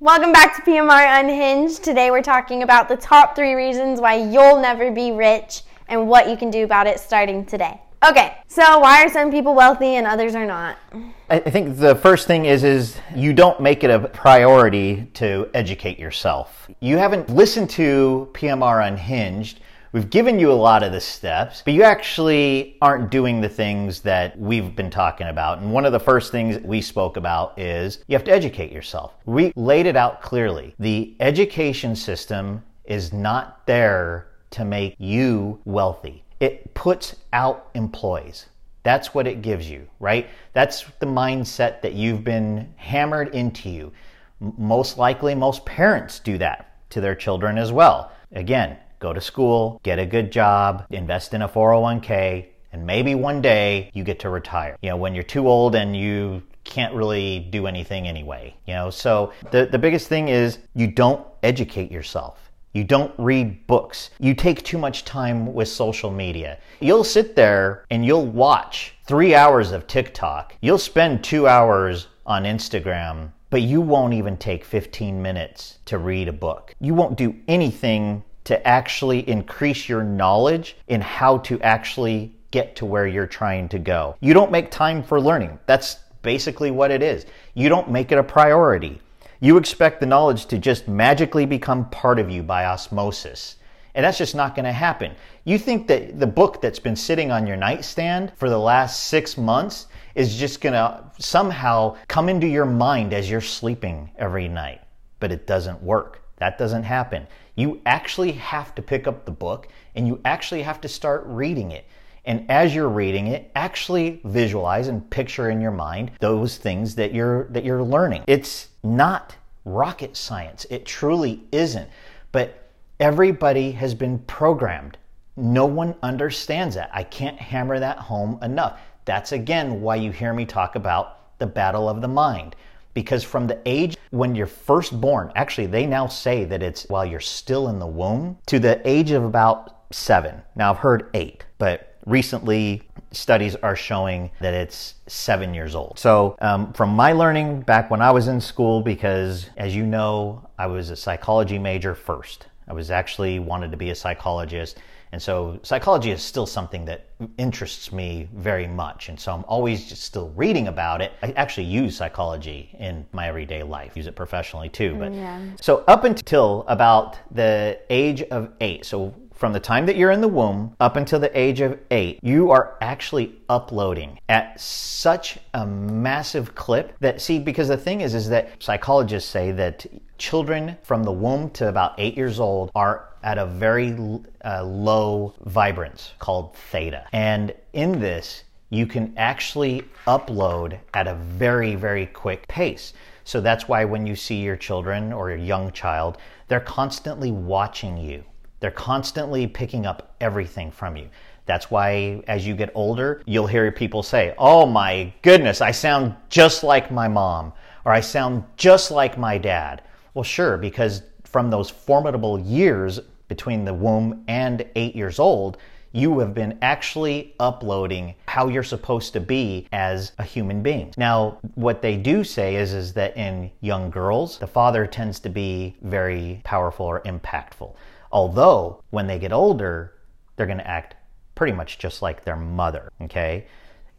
Welcome back to PMR Unhinged. Today we're talking about the top three reasons why you'll never be rich and what you can do about it starting today. Okay, so why are some people wealthy and others are not? I think the first thing is is you don't make it a priority to educate yourself. You haven't listened to PMR Unhinged We've given you a lot of the steps, but you actually aren't doing the things that we've been talking about. And one of the first things we spoke about is you have to educate yourself. We laid it out clearly. The education system is not there to make you wealthy. It puts out employees. That's what it gives you, right? That's the mindset that you've been hammered into you. Most likely, most parents do that to their children as well. Again, go to school, get a good job, invest in a 401k, and maybe one day you get to retire. You know, when you're too old and you can't really do anything anyway, you know. So the, the biggest thing is you don't educate yourself. You don't read books. You take too much time with social media. You'll sit there and you'll watch three hours of TikTok. You'll spend two hours on Instagram, but you won't even take 15 minutes to read a book. You won't do anything to actually increase your knowledge in how to actually get to where you're trying to go. You don't make time for learning. That's basically what it is. You don't make it a priority. You expect the knowledge to just magically become part of you by osmosis. And that's just not going to happen. You think that the book that's been sitting on your nightstand for the last six months is just going to somehow come into your mind as you're sleeping every night. But it doesn't work. That doesn't happen. You actually have to pick up the book and you actually have to start reading it. And as you're reading it, actually visualize and picture in your mind those things that you're that you're learning. It's not rocket science. It truly isn't. But everybody has been programmed. No one understands that. I can't hammer that home enough. That's again why you hear me talk about the battle of the mind because from the age when you're first born, actually, they now say that it's while you're still in the womb to the age of about seven. Now, I've heard eight, but recently studies are showing that it's seven years old. So, um, from my learning back when I was in school, because as you know, I was a psychology major first. I was actually wanted to be a psychologist and so psychology is still something that interests me very much. And so I'm always just still reading about it. I actually use psychology in my everyday life, use it professionally too. But yeah. so up until about the age of eight, so from the time that you're in the womb up until the age of eight, you are actually uploading at such a massive clip that, see, because the thing is, is that psychologists say that children from the womb to about eight years old are at a very uh, low vibrance called theta. And in this, you can actually upload at a very, very quick pace. So that's why when you see your children or your young child, they're constantly watching you. They're constantly picking up everything from you. That's why as you get older, you'll hear people say, Oh my goodness, I sound just like my mom, or I sound just like my dad. Well, sure, because from those formidable years between the womb and eight years old, you have been actually uploading how you're supposed to be as a human being. Now, what they do say is, is that in young girls, the father tends to be very powerful or impactful. Although, when they get older, they're going to act pretty much just like their mother, okay?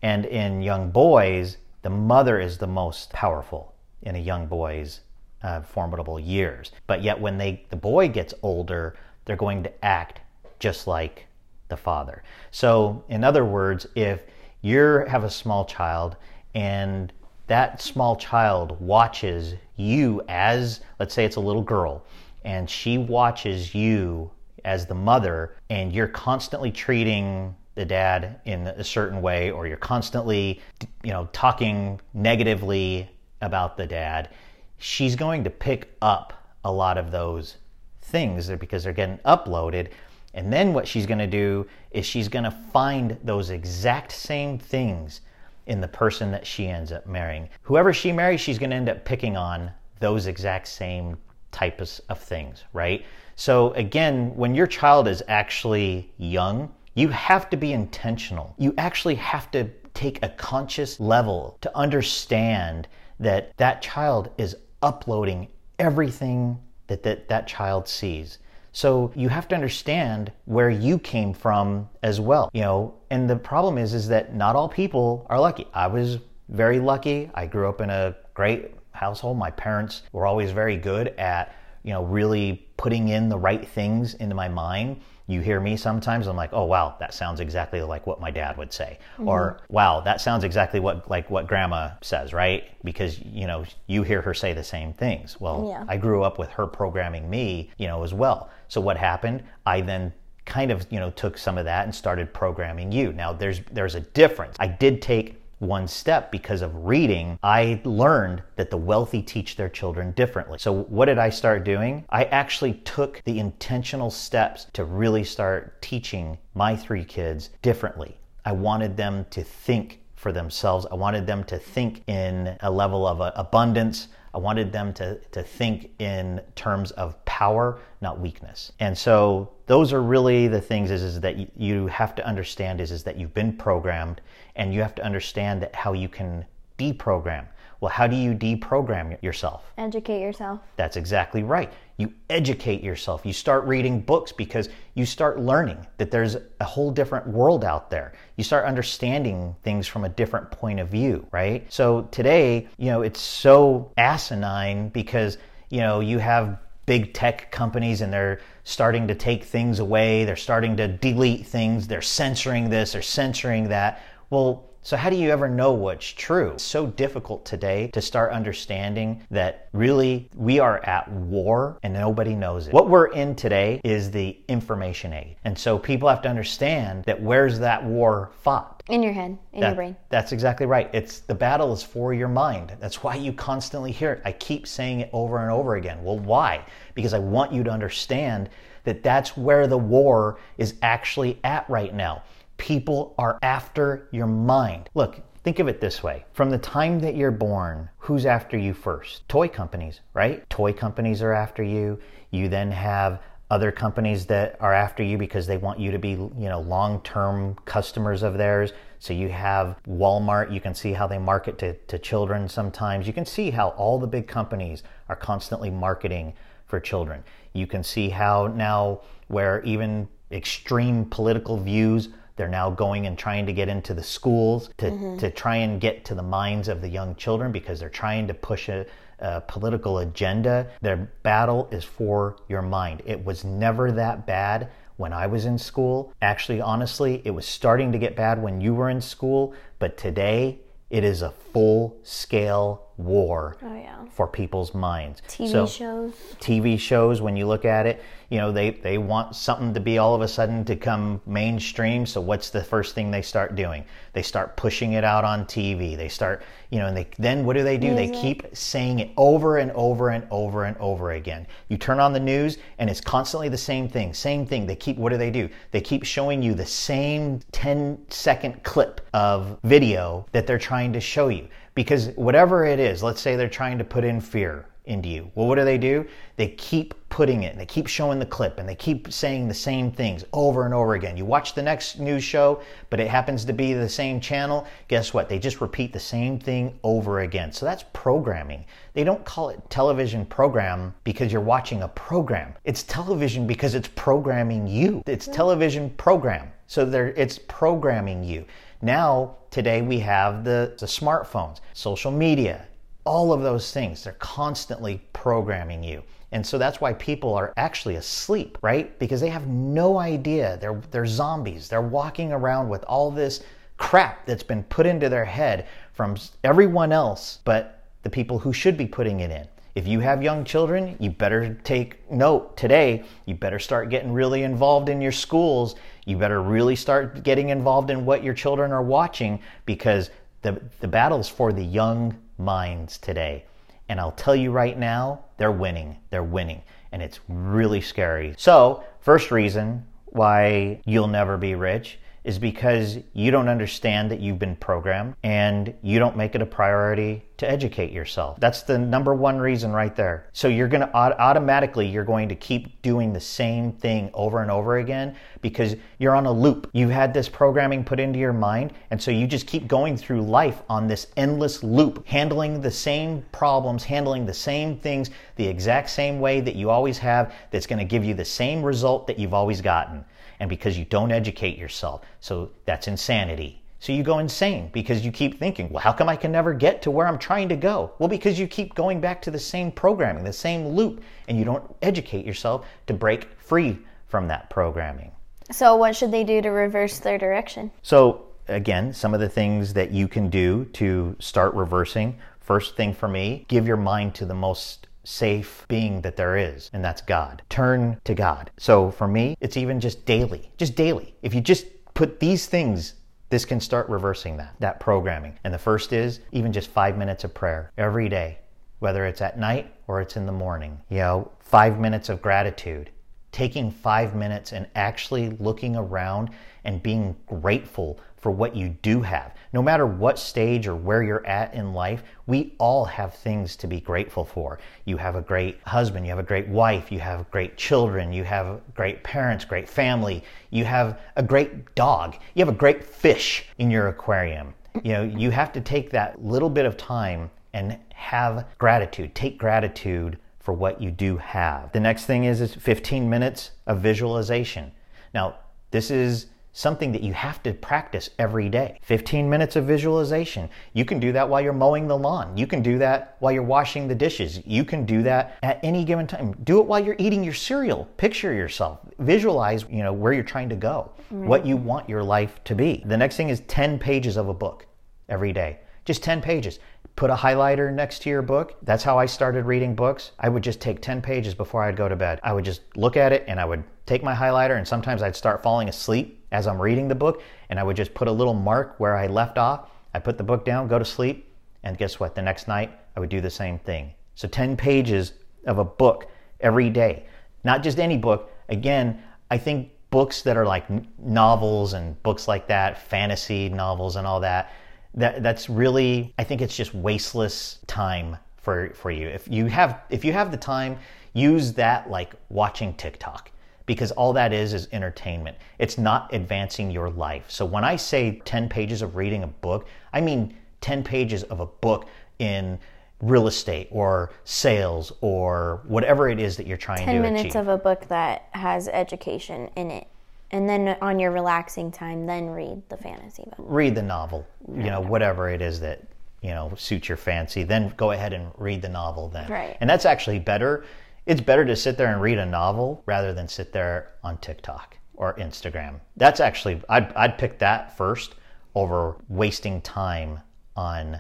And in young boys, the mother is the most powerful in a young boy's uh, formidable years. But yet, when they the boy gets older, they're going to act just like the father. So, in other words, if you have a small child and that small child watches you as, let's say it's a little girl, and she watches you as the mother, and you're constantly treating the dad in a certain way, or you're constantly, you know, talking negatively about the dad, she's going to pick up a lot of those things because they're getting uploaded. And then what she's going to do is she's going to find those exact same things in the person that she ends up marrying. Whoever she marries, she's going to end up picking on those exact same types of things, right? So again, when your child is actually young, you have to be intentional. You actually have to take a conscious level to understand that that child is uploading everything that that, that child sees. So you have to understand where you came from as well. You know, and the problem is is that not all people are lucky. I was very lucky. I grew up in a great household. My parents were always very good at, you know, really putting in the right things into my mind. You hear me sometimes i'm like oh wow that sounds exactly like what my dad would say. Mm-hmm. or wow that sounds exactly what like what grandma says right? Because you know you hear her say the same things. Well yeah. i grew up with her programming me you know as well. So what happened? I then kind of you know took some of that and started programming you. Now there's there's a difference. I did take one step because of reading, I learned that the wealthy teach their children differently. So, what did I start doing? I actually took the intentional steps to really start teaching my three kids differently. I wanted them to think for themselves. I wanted them to think in a level of uh, abundance. I wanted them to, to think in terms of power, not weakness. And so those are really the things is, is that you have to understand is, is that you've been programmed and you have to understand that how you can deprogram. Well, how do you deprogram yourself? Educate yourself. That's exactly right. You educate yourself. You start reading books because you start learning that there's a whole different world out there. You start understanding things from a different point of view, right? So today, you know, it's so asinine because, you know, you have big tech companies and they're starting to take things away. They're starting to delete things. They're censoring this, they're censoring that. Well, so, how do you ever know what's true? It's so difficult today to start understanding that really we are at war and nobody knows it. What we're in today is the information age. And so people have to understand that where's that war fought? In your head, in that, your brain. That's exactly right. It's the battle is for your mind. That's why you constantly hear it. I keep saying it over and over again. Well, why? Because I want you to understand that that's where the war is actually at right now people are after your mind. Look, think of it this way from the time that you're born, who's after you first? Toy companies, right? Toy companies are after you. You then have other companies that are after you because they want you to be, you know, long-term customers of theirs. So you have Walmart, you can see how they market to, to children sometimes. You can see how all the big companies are constantly marketing for children. You can see how now where even extreme political views they're now going and trying to get into the schools to, mm-hmm. to try and get to the minds of the young children because they're trying to push a, a political agenda. Their battle is for your mind. It was never that bad when I was in school. Actually, honestly, it was starting to get bad when you were in school, but today it is a full scale war oh, yeah. for people's minds. TV so, shows. TV shows, when you look at it, you know, they, they want something to be all of a sudden to come mainstream. So what's the first thing they start doing? They start pushing it out on TV. They start, you know, and they, then what do they do? Music. They keep saying it over and over and over and over again. You turn on the news and it's constantly the same thing, same thing. They keep, what do they do? They keep showing you the same 10 second clip of video that they're trying to show you. Because whatever it is, let's say they're trying to put in fear into you. Well, what do they do? They keep putting it, and they keep showing the clip, and they keep saying the same things over and over again. You watch the next news show, but it happens to be the same channel. Guess what? They just repeat the same thing over again. So that's programming. They don't call it television program because you're watching a program. It's television because it's programming you. It's television program. So it's programming you. Now, today we have the, the smartphones, social media, all of those things. They're constantly programming you. And so that's why people are actually asleep, right? Because they have no idea. They're, they're zombies. They're walking around with all this crap that's been put into their head from everyone else but the people who should be putting it in. If you have young children, you better take note today. You better start getting really involved in your schools. You better really start getting involved in what your children are watching because the, the battle's for the young minds today. And I'll tell you right now, they're winning. They're winning. And it's really scary. So, first reason why you'll never be rich is because you don't understand that you've been programmed and you don't make it a priority to educate yourself. That's the number one reason right there. So you're going to automatically you're going to keep doing the same thing over and over again because you're on a loop. You've had this programming put into your mind and so you just keep going through life on this endless loop, handling the same problems, handling the same things the exact same way that you always have that's going to give you the same result that you've always gotten and because you don't educate yourself. So that's insanity. So you go insane because you keep thinking, well, how come I can never get to where I'm trying to go? Well, because you keep going back to the same programming, the same loop, and you don't educate yourself to break free from that programming. So, what should they do to reverse their direction? So, again, some of the things that you can do to start reversing. First thing for me, give your mind to the most safe being that there is, and that's God. Turn to God. So for me, it's even just daily, just daily. If you just put these things this can start reversing that that programming and the first is even just five minutes of prayer every day whether it's at night or it's in the morning you know five minutes of gratitude taking five minutes and actually looking around and being grateful for what you do have. No matter what stage or where you're at in life, we all have things to be grateful for. You have a great husband, you have a great wife, you have great children, you have great parents, great family, you have a great dog, you have a great fish in your aquarium. You know, you have to take that little bit of time and have gratitude. Take gratitude for what you do have. The next thing is, is 15 minutes of visualization. Now, this is something that you have to practice every day. 15 minutes of visualization. You can do that while you're mowing the lawn. You can do that while you're washing the dishes. You can do that at any given time. Do it while you're eating your cereal. Picture yourself. Visualize, you know, where you're trying to go, right. what you want your life to be. The next thing is 10 pages of a book every day. Just 10 pages put a highlighter next to your book. That's how I started reading books. I would just take 10 pages before I'd go to bed. I would just look at it and I would take my highlighter, and sometimes I'd start falling asleep as I'm reading the book, and I would just put a little mark where I left off. I put the book down, go to sleep, and guess what? The next night, I would do the same thing. So 10 pages of a book every day. Not just any book. Again, I think books that are like novels and books like that, fantasy novels and all that, that that's really I think it's just wasteless time for for you. If you have if you have the time, use that like watching TikTok because all that is is entertainment. It's not advancing your life. So when I say 10 pages of reading a book, I mean 10 pages of a book in real estate or sales or whatever it is that you're trying to 10 minutes of a book that has education in it and then on your relaxing time then read the fantasy book. Read the novel you know whatever it is that you know suits your fancy then go ahead and read the novel then. Right. And that's actually better it's better to sit there and read a novel rather than sit there on tiktok or instagram that's actually i'd, I'd pick that first over wasting time on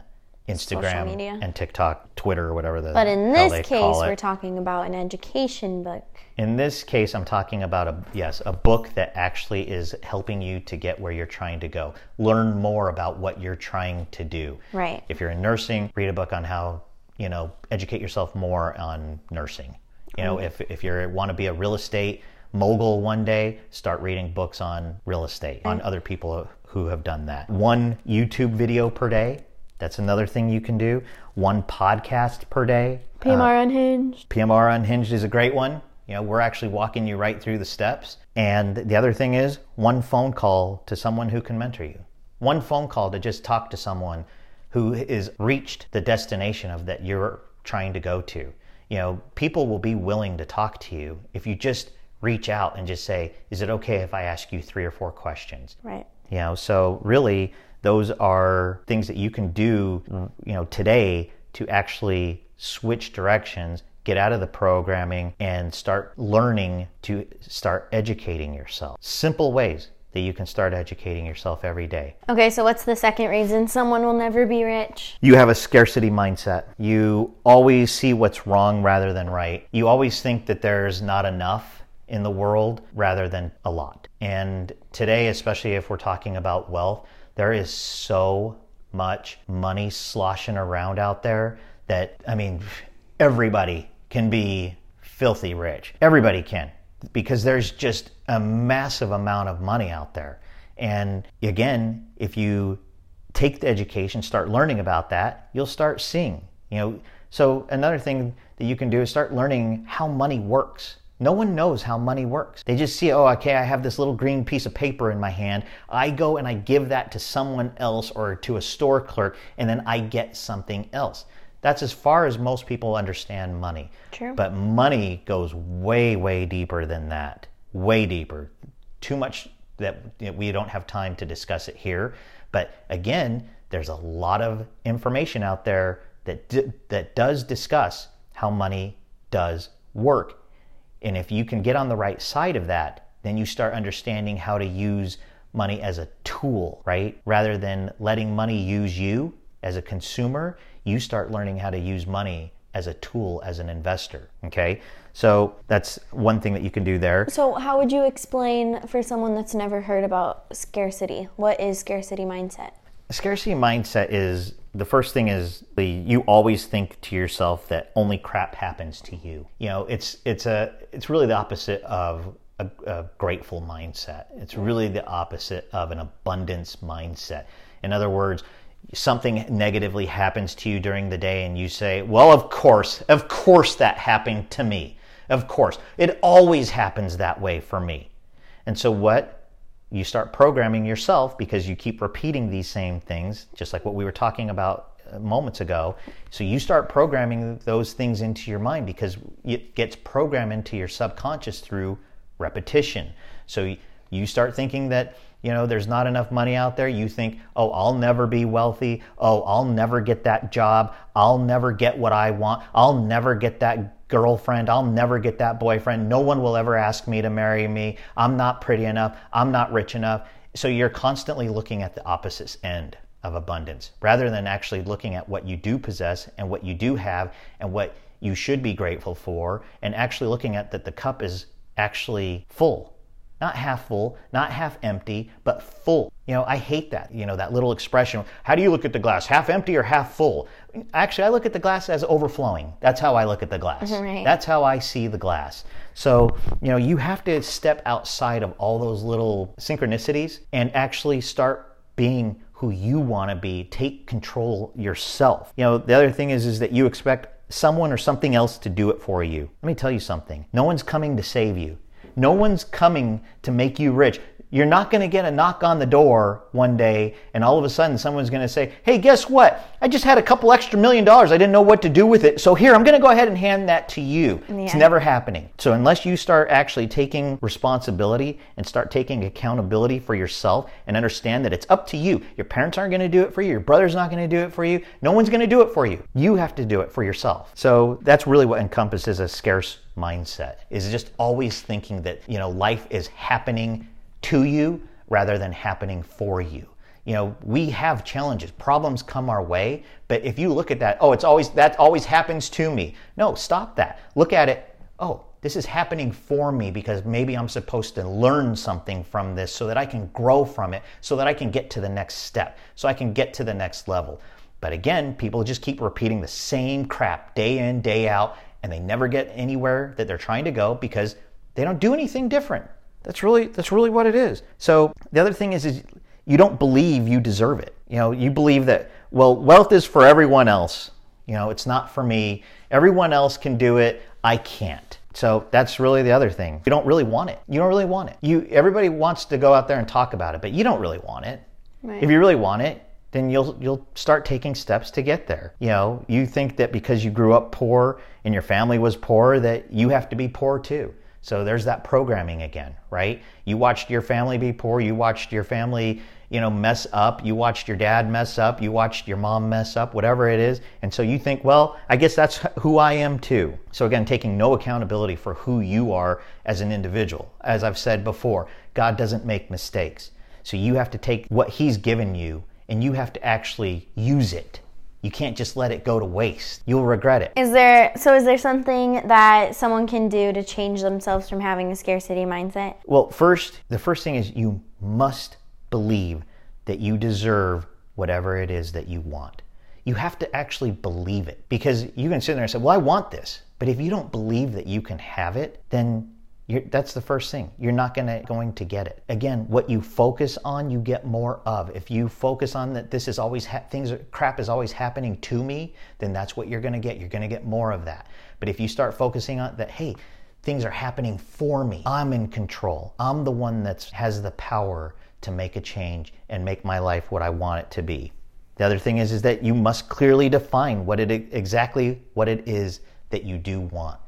Instagram and TikTok, Twitter, or whatever the. But in this case, we're talking about an education book. In this case, I'm talking about a yes, a book that actually is helping you to get where you're trying to go. Learn more about what you're trying to do. Right. If you're in nursing, read a book on how you know educate yourself more on nursing. You know, if if you want to be a real estate mogul one day, start reading books on real estate, on other people who have done that. One YouTube video per day that's another thing you can do. One podcast per day. PMR uh, Unhinged. PMR Unhinged is a great one. You know, we're actually walking you right through the steps. And the other thing is one phone call to someone who can mentor you. One phone call to just talk to someone who has reached the destination of that you're trying to go to. You know, people will be willing to talk to you if you just reach out and just say, "Is it okay if I ask you three or four questions?" Right. You know, so really those are things that you can do, you know, today to actually switch directions, get out of the programming and start learning to start educating yourself. Simple ways that you can start educating yourself every day. Okay, so what's the second reason someone will never be rich? You have a scarcity mindset. You always see what's wrong rather than right. You always think that there's not enough in the world rather than a lot. And today, especially if we're talking about wealth, there is so much money sloshing around out there that, I mean, everybody can be filthy rich. Everybody can because there's just a massive amount of money out there. And again, if you take the education, start learning about that, you'll start seeing, you know. So another thing that you can do is start learning how money works. No one knows how money works. They just see, oh, okay, I have this little green piece of paper in my hand. I go and I give that to someone else or to a store clerk, and then I get something else. That's as far as most people understand money. True. But money goes way, way deeper than that. Way deeper. Too much that we don't have time to discuss it here. But again, there's a lot of information out there that d- that does discuss how money does work. And if you can get on the right side of that, then you start understanding how to use money as a tool, right? Rather than letting money use you as a consumer, you start learning how to use money as a tool as an investor, okay? So that's one thing that you can do there. So, how would you explain for someone that's never heard about scarcity? What is scarcity mindset? Scarcity mindset is the first thing is the, you always think to yourself that only crap happens to you. You know, it's it's a it's really the opposite of a, a grateful mindset. It's really the opposite of an abundance mindset. In other words, something negatively happens to you during the day and you say, "Well, of course, of course that happened to me." Of course. It always happens that way for me. And so what you start programming yourself because you keep repeating these same things, just like what we were talking about uh, moments ago. So you start programming those things into your mind because it gets programmed into your subconscious through repetition. So you start thinking that you know there's not enough money out there you think oh i'll never be wealthy oh i'll never get that job i'll never get what i want i'll never get that girlfriend. I'll never get that boyfriend. No one will ever ask me to marry me. I'm not pretty enough. I'm not rich enough. So you're constantly looking at the opposite end of abundance rather than actually looking at what you do possess and what you do have and what you should be grateful for and actually looking at that the cup is actually full not half full, not half empty, but full. You know, I hate that, you know, that little expression. How do you look at the glass? Half empty or half full? Actually, I look at the glass as overflowing. That's how I look at the glass. Right. That's how I see the glass. So, you know, you have to step outside of all those little synchronicities and actually start being who you want to be. Take control yourself. You know, the other thing is is that you expect someone or something else to do it for you. Let me tell you something. No one's coming to save you. No one's coming to make you rich. You're not going to get a knock on the door one day and all of a sudden someone's going to say, Hey, guess what? I just had a couple extra million dollars. I didn't know what to do with it. So here, I'm going to go ahead and hand that to you. Yeah. It's never happening. So unless you start actually taking responsibility and start taking accountability for yourself and understand that it's up to you. Your parents aren't going to do it for you. Your brother's not going to do it for you. No one's going to do it for you. You have to do it for yourself. So that's really what encompasses a scarce mindset is just always thinking that, you know, life is happening to you rather than happening for you. You know, we have challenges, problems come our way, but if you look at that, oh, it's always that always happens to me. No, stop that. Look at it, oh, this is happening for me because maybe I'm supposed to learn something from this so that I can grow from it, so that I can get to the next step, so I can get to the next level. But again, people just keep repeating the same crap day in, day out, and they never get anywhere that they're trying to go because they don't do anything different. That's really that's really what it is. So the other thing is is you don't believe you deserve it. You know, you believe that well, wealth is for everyone else. You know, it's not for me. Everyone else can do it. I can't. So that's really the other thing. You don't really want it. You don't really want it. You everybody wants to go out there and talk about it, but you don't really want it. Right. If you really want it, then you'll you'll start taking steps to get there. You know, you think that because you grew up poor and your family was poor that you have to be poor too. So there's that programming again, right? You watched your family be poor, you watched your family, you know, mess up, you watched your dad mess up, you watched your mom mess up, whatever it is. And so you think, well, I guess that's who I am too. So again, taking no accountability for who you are as an individual. As I've said before, God doesn't make mistakes. So you have to take what he's given you and you have to actually use it you can't just let it go to waste. You'll regret it. Is there so is there something that someone can do to change themselves from having a scarcity mindset? Well, first, the first thing is you must believe that you deserve whatever it is that you want. You have to actually believe it because you can sit there and say, "Well, I want this." But if you don't believe that you can have it, then You're, that's the first thing. You're not gonna going to get it. Again, what you focus on, you get more of. If you focus on that, this is always ha- things crap is always happening to me, then that's what you're gonna get. You're gonna get more of that. But if you start focusing on that, hey, things are happening for me. I'm in control. I'm the one that has the power to make a change and make my life what I want it to be. The other thing is, is that you must clearly define what it exactly what it is that you do want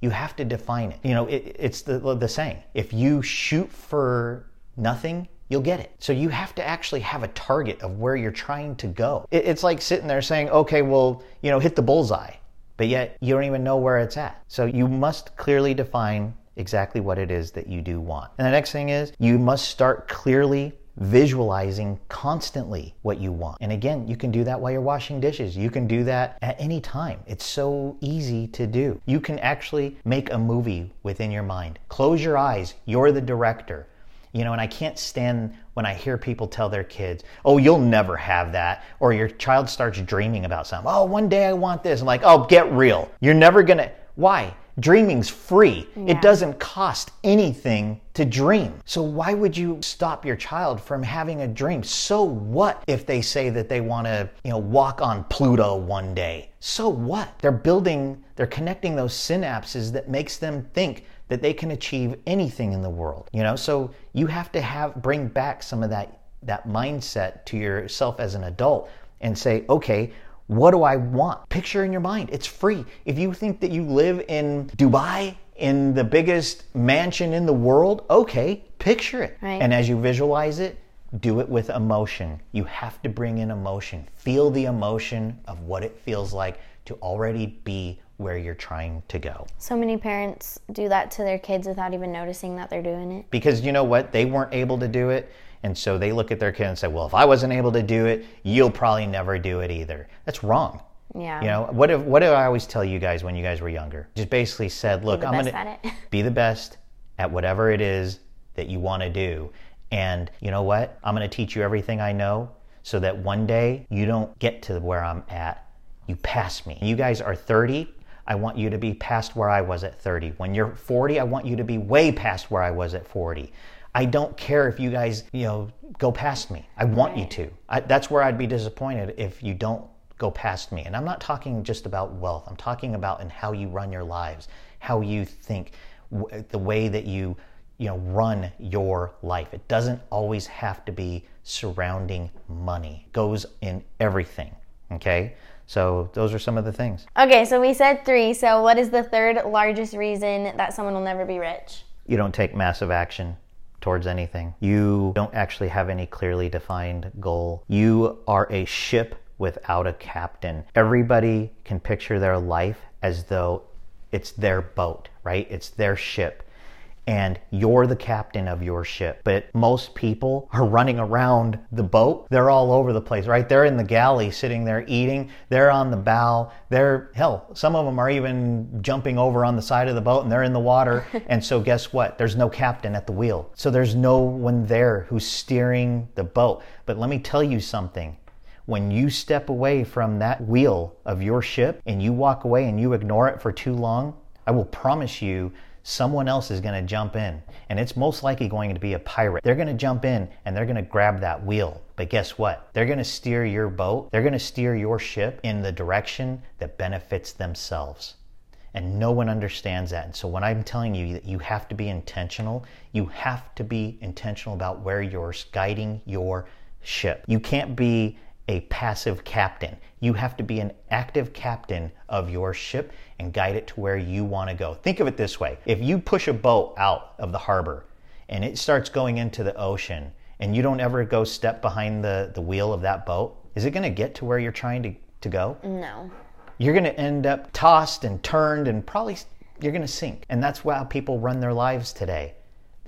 you have to define it. You know, it, it's the, the saying if you shoot for nothing, you'll get it. So you have to actually have a target of where you're trying to go. It, it's like sitting there saying, okay, well, you know, hit the bullseye, but yet you don't even know where it's at. So you must clearly define exactly what it is that you do want. And the next thing is you must start clearly visualizing constantly what you want. And again, you can do that while you're washing dishes. You can do that at any time. It's so easy to do. You can actually make a movie within your mind. Close your eyes. You're the director. You know, and I can't stand when I hear people tell their kids, oh, you'll never have that. Or your child starts dreaming about something. Oh, one day I want this. I'm like, oh, get real. You're never to. Why? Dreaming's free. Yeah. It doesn't cost anything to dream. So why would you stop your child from having a dream? So what if they say that they want to, you know, walk on Pluto one day? So what? They're building, they're connecting those synapses that makes them think that they can achieve anything in the world. You know, so you have to have bring back some of that that mindset to yourself as an adult and say, okay, what do I want? Picture in your mind. It's free. If you think that you live in Dubai, in the biggest mansion in the world, okay, picture it. Right. And as you visualize it, do it with emotion. You have to bring in emotion. Feel the emotion of what it feels like to already be where you're trying to go. So many parents do that to their kids without even noticing that they're doing it. Because you know what? They weren't able to do it. And so they look at their kid and say, well, if I wasn't able to do it, you'll probably never do it either. That's wrong. Yeah. You know, what if, what did I always tell you guys when you guys were younger? Just basically said, look, I'm going to be the best at whatever it is that you want to do. And you know what? I'm going to teach you everything I know so that one day you don't get to where I'm at. You pass me. You guys are 30. I want you to be past where I was at 30. When you're 40, I want you to be way past where I was at 40. I don't care if you guys, you know, go past me. I want right. you to. I, that's where I'd be disappointed if you don't go past me. And I'm not talking just about wealth. I'm talking about in how you run your lives, how you think, w- the way that you, you know, run your life. It doesn't always have to be surrounding money. It goes in everything. Okay? So those are some of the things. Okay, so we said 3. So what is the third largest reason that someone will never be rich? You don't take massive action towards anything. You don't actually have any clearly defined goal. You are a ship without a captain. Everybody can picture their life as though it's their boat, right? It's their ship and you're the captain of your ship. But most people are running around the boat. They're all over the place, right? They're in the galley sitting there eating. They're on the bow. They're, hell, some of them are even jumping over on the side of the boat and they're in the water. and so guess what? There's no captain at the wheel. So there's no one there who's steering the boat. But let me tell you something when you step away from that wheel of your ship and you walk away and you ignore it for too long, I will promise you someone else is going to jump in. And it's most likely going to be a pirate. They're going to jump in and they're going to grab that wheel. But guess what? They're going to steer your boat, they're going to steer your ship in the direction that benefits themselves. And no one understands that. And so when I'm telling you that you have to be intentional, you have to be intentional about where you're guiding your ship. You can't be a passive captain. You have to be an active captain of your ship and guide it to where you want to go. Think of it this way if you push a boat out of the harbor and it starts going into the ocean and you don't ever go step behind the, the wheel of that boat, is it going to get to where you're trying to, to go? No. You're going to end up tossed and turned and probably you're going to sink. And that's how people run their lives today.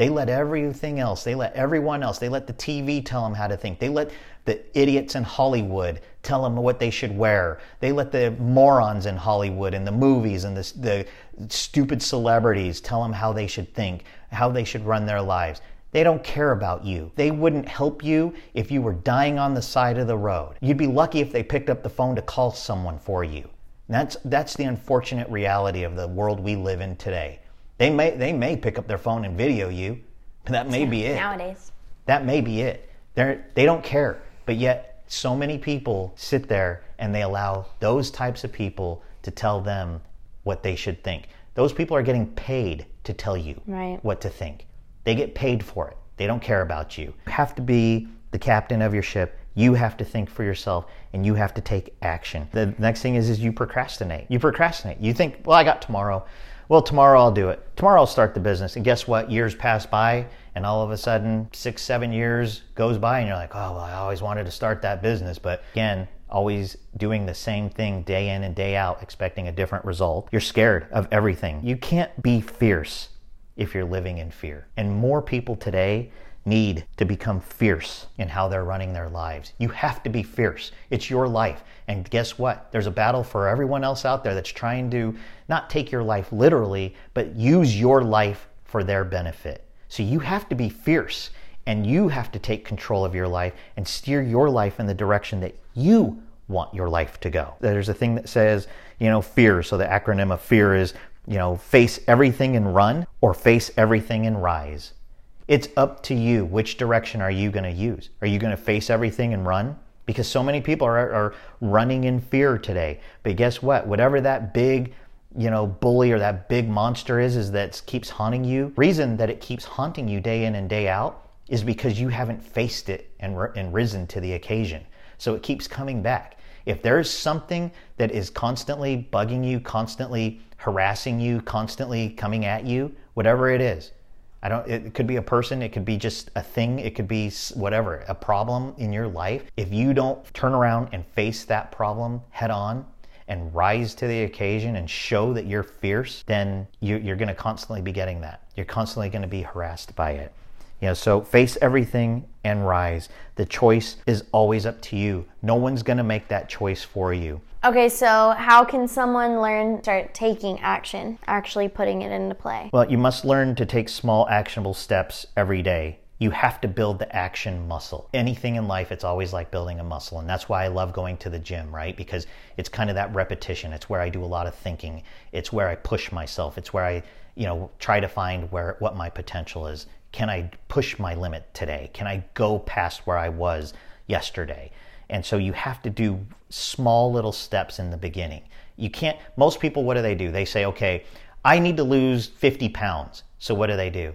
They let everything else, they let everyone else, they let the TV tell them how to think. They let the idiots in Hollywood tell them what they should wear. They let the morons in Hollywood and the movies and the, the stupid celebrities tell them how they should think, how they should run their lives. They don't care about you. They wouldn't help you if you were dying on the side of the road. You'd be lucky if they picked up the phone to call someone for you. that's, that's the unfortunate reality of the world we live in today They may they may pick up their phone and video you. That may be it. Nowadays. That may be it. They're they don't care. But yet so many people sit there and they allow those types of people to tell them what they should think. Those people are getting paid to tell you Right. what to think. They get paid for it. They don't care about you. You have to be the captain of your ship. You have to think for yourself and you have to take action. The next thing is is you procrastinate. You procrastinate. You think, "Well, I got tomorrow. Well, tomorrow I'll do it. Tomorrow I'll start the business." And guess what? Years pass by and all of a sudden 6 7 years goes by and you're like, "Oh, well, I always wanted to start that business." But again, always doing the same thing day in and day out expecting a different result. You're scared of everything. You can't be fierce if you're living in fear. And more people today need to become fierce in how they're running their lives. You have to be fierce. It's your life. And guess what? There's a battle for everyone else out there that's trying to not take your life literally, but use your life for their benefit. So you have to be fierce and you have to take control of your life and steer your life in the direction that you want your life to go. There's a thing that says, you know, fear. So the acronym of fear is, you know, face everything and run or face everything and rise. It's up to you. Which direction are you going to use? Are you going to face everything and run? Because so many people are, are running in fear today. But guess what? Whatever that big, you know, bully or that big monster is, is that keeps haunting you. Reason that it keeps haunting you day in and day out is because you haven't faced it and, and risen to the occasion. So it keeps coming back. If there's something that is constantly bugging you, constantly harassing you, constantly coming at you, whatever it is, I don't, it could be a person, it could be just a thing, it could be whatever, a problem in your life. If you don't turn around and face that problem head on and rise to the occasion and show that you're fierce, then you, you're going to constantly be getting that. You're constantly going to be harassed by it. You know, so face everything and rise. The choice is always up to you. No one's going to make that choice for you. Okay, so how can someone learn start taking action, actually putting it into play? Well, you must learn to take small actionable steps every day. You have to build the action muscle. Anything in life, it's always like building a muscle. And that's why I love going to the gym, right? Because it's kind of that repetition. It's where I do a lot of thinking. It's where I push myself. It's where I, you know, try to find where what my potential is. Can I push my limit today? Can I go past where I was yesterday? And so you have to do small little steps in the beginning. You can't, most people, what do they do? They say, okay, I need to lose 50 pounds. So what do they do?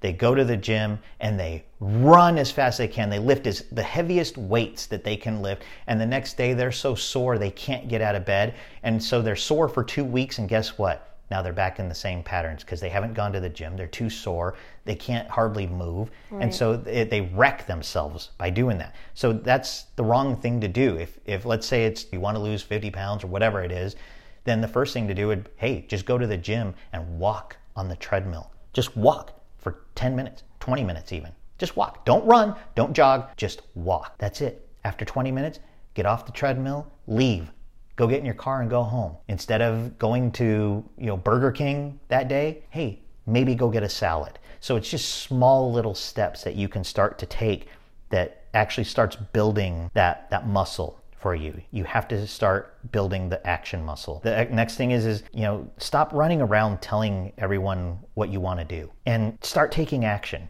They go to the gym and they run as fast as they can. They lift as, the heaviest weights that they can lift. And the next day they're so sore they can't get out of bed. And so they're sore for two weeks. And guess what? Now they're back in the same patterns because they haven't gone to the gym. They're too sore. They can't hardly move. Right. And so they, they wreck themselves by doing that. So that's the wrong thing to do. If, if let's say it's you want to lose 50 pounds or whatever it is, then the first thing to do would, hey, just go to the gym and walk on the treadmill. Just walk for 10 minutes, 20 minutes even. Just walk. Don't run, don't jog, just walk. That's it. After 20 minutes, get off the treadmill, leave. Go get in your car and go home. Instead of going to, you know, Burger King that day, hey, maybe go get a salad. So it's just small little steps that you can start to take that actually starts building that that muscle for you. You have to start building the action muscle. The next thing is is, you know, stop running around telling everyone what you want to do and start taking action.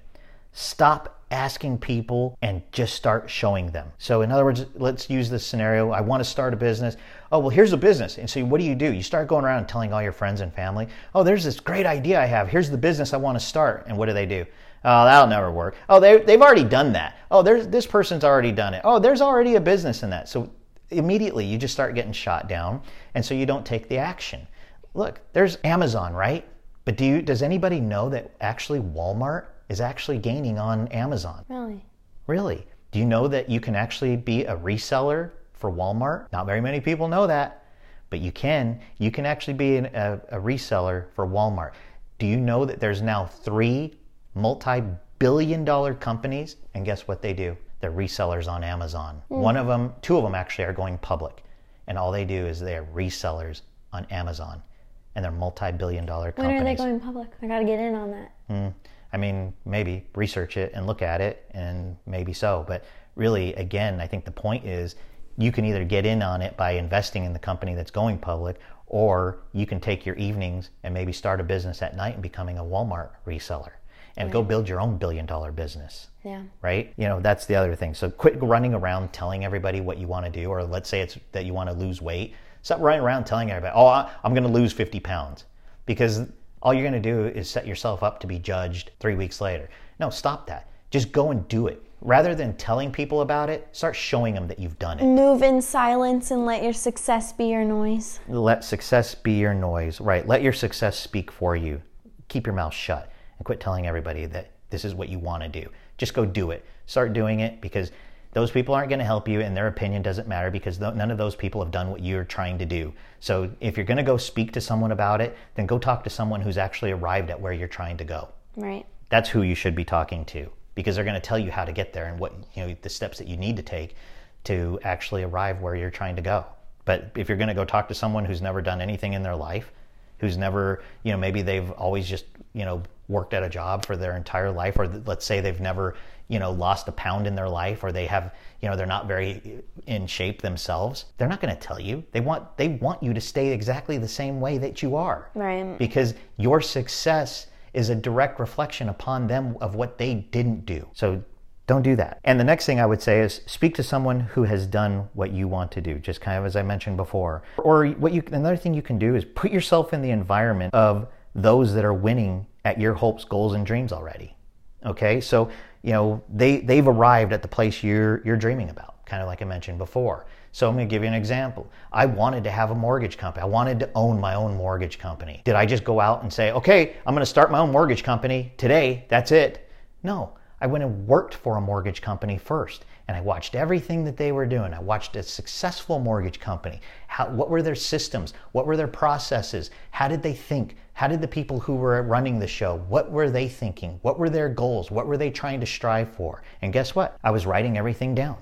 Stop asking people and just start showing them. So in other words, let's use this scenario. I want to start a business. Oh, well, here's a business. And so what do you do? You start going around and telling all your friends and family, "Oh, there's this great idea I have. Here's the business I want to start." And what do they do? Oh, that'll never work. Oh, they, they've already done that. Oh, there's this person's already done it. Oh, there's already a business in that. So immediately you just start getting shot down and so you don't take the action look there's amazon right but do you does anybody know that actually walmart is actually gaining on amazon Really? really do you know that you can actually be a reseller for walmart not very many people know that but you can you can actually be an, a, a reseller for walmart do you know that there's now three multi-billion dollar companies and guess what they do they're resellers on Amazon. Hmm. One of them, two of them actually are going public. And all they do is they're resellers on Amazon. And they're multi billion dollar When are they going public? I got to get in on that. Mm, I mean, maybe research it and look at it, and maybe so. But really, again, I think the point is you can either get in on it by investing in the company that's going public, Or you can take your evenings and maybe start a business at night and becoming a Walmart reseller and go build your own billion dollar business. Yeah. Right? You know, that's the other thing. So quit running around telling everybody what you want to do, or let's say it's that you want to lose weight. Stop running around telling everybody, oh, I'm going to lose 50 pounds. Because all you're going to do is set yourself up to be judged three weeks later. No, stop that. Just go and do it. Rather than telling people about it, start showing them that you've done it. Move in silence and let your success be your noise. Let success be your noise. Right. Let your success speak for you. Keep your mouth shut and quit telling everybody that this is what you want to do. Just go do it. Start doing it because those people aren't going to help you and their opinion doesn't matter because th- none of those people have done what you're trying to do. So if you're going to go speak to someone about it, then go talk to someone who's actually arrived at where you're trying to go. Right. That's who you should be talking to because they're going to tell you how to get there and what, you know, the steps that you need to take to actually arrive where you're trying to go. But if you're going to go talk to someone who's never done anything in their life, who's never, you know, maybe they've always just, you know, worked at a job for their entire life, or let's say they've never, you know, lost a pound in their life, or they have, you know, they're not very in shape themselves, they're not going to tell you. They want they want you to stay exactly the same way that you are, Right. because your success is a direct reflection upon them of what they didn't do. So don't do that. And the next thing I would say is speak to someone who has done what you want to do, just kind of as I mentioned before. Or what you another thing you can do is put yourself in the environment of those that are winning at your hopes, goals and dreams already. Okay? So, you know, they they've arrived at the place you're you're dreaming about, kind of like I mentioned before. So I'm going to give you an example. I wanted to have a mortgage company. I wanted to own my own mortgage company. Did I just go out and say, "Okay, I'm going to start my own mortgage company today. That's it." No. I went and worked for a mortgage company first and I watched everything that they were doing. I watched a successful mortgage company. How, what were their systems? What were their processes? How did they think? How did the people who were running the show, what were they thinking? What were their goals? What were they trying to strive for? And guess what? I was writing everything down.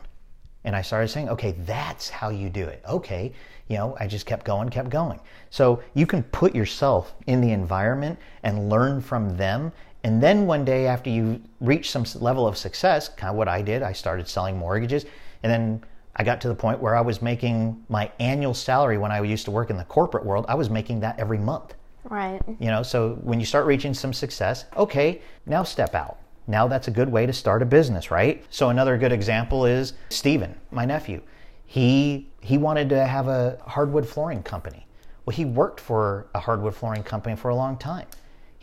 And I started saying, okay, that's how you do it. Okay. You know, I just kept going, kept going. So you can put yourself in the environment and learn from them. And then one day after you reach some level of success, kind of what I did, I started selling mortgages. And then I got to the point where I was making my annual salary when I used to work in the corporate world, I was making that every month. Right. You know, so when you start reaching some success, okay, now step out. Now that's a good way to start a business, right? So another good example is Steven, my nephew. He he wanted to have a hardwood flooring company. Well, he worked for a hardwood flooring company for a long time.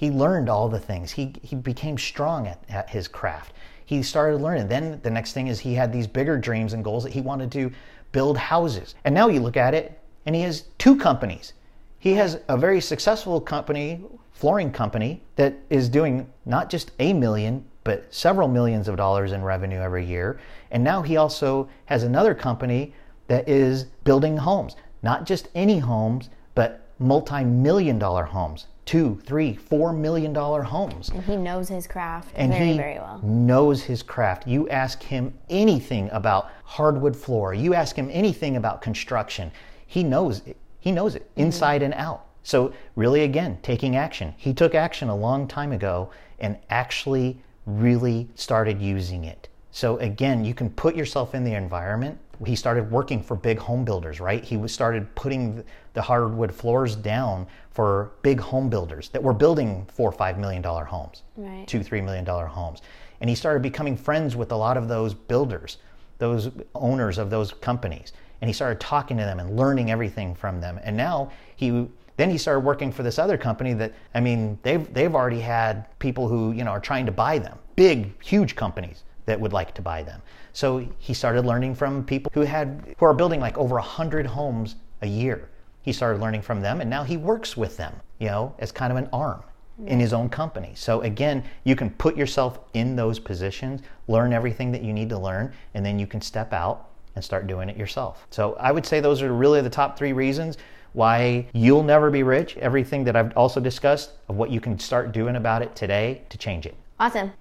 He learned all the things. He he became strong at, at his craft. He started learning. Then the next thing is he had these bigger dreams and goals that he wanted to build houses. And now you look at it and he has two companies. He has a very successful company, flooring company, that is doing not just a million, but several millions of dollars in revenue every year. And now he also has another company that is building homes, not just any homes, but multi million dollar homes two, three, four million dollar homes. And he knows his craft And very, he very well. knows his craft. You ask him anything about hardwood floor, you ask him anything about construction, he knows it. He knows it mm-hmm. inside and out. So, really, again, taking action. He took action a long time ago and actually really started using it. So, again, you can put yourself in the environment. He started working for big home builders, right? He started putting the hardwood floors down for big home builders that were building four or five million dollar homes Right. two, three million dollar homes. And he started becoming friends with a lot of those builders, those owners of those companies. And he started talking to them and learning everything from them. And now he then he started working for this other company that I mean they've they've already had people who you know are trying to buy them, big huge companies that would like to buy them. So he started learning from people who had who are building like over a hundred homes a year. He started learning from them, and now he works with them, you know, as kind of an arm in his own company. So again, you can put yourself in those positions, learn everything that you need to learn, and then you can step out and start doing it yourself. So I would say those are really the top three reasons why you'll never be rich. Everything that I've also discussed of what you can start doing about it today to change it. Awesome.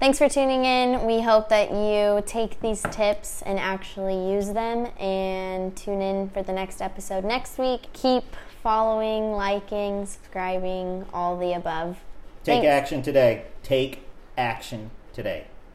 Thanks for tuning in. We hope that you take these tips and actually use them and tune in for the next episode next week. Keep following, liking, subscribing, all the above. Take Thanks. action today. Take action today.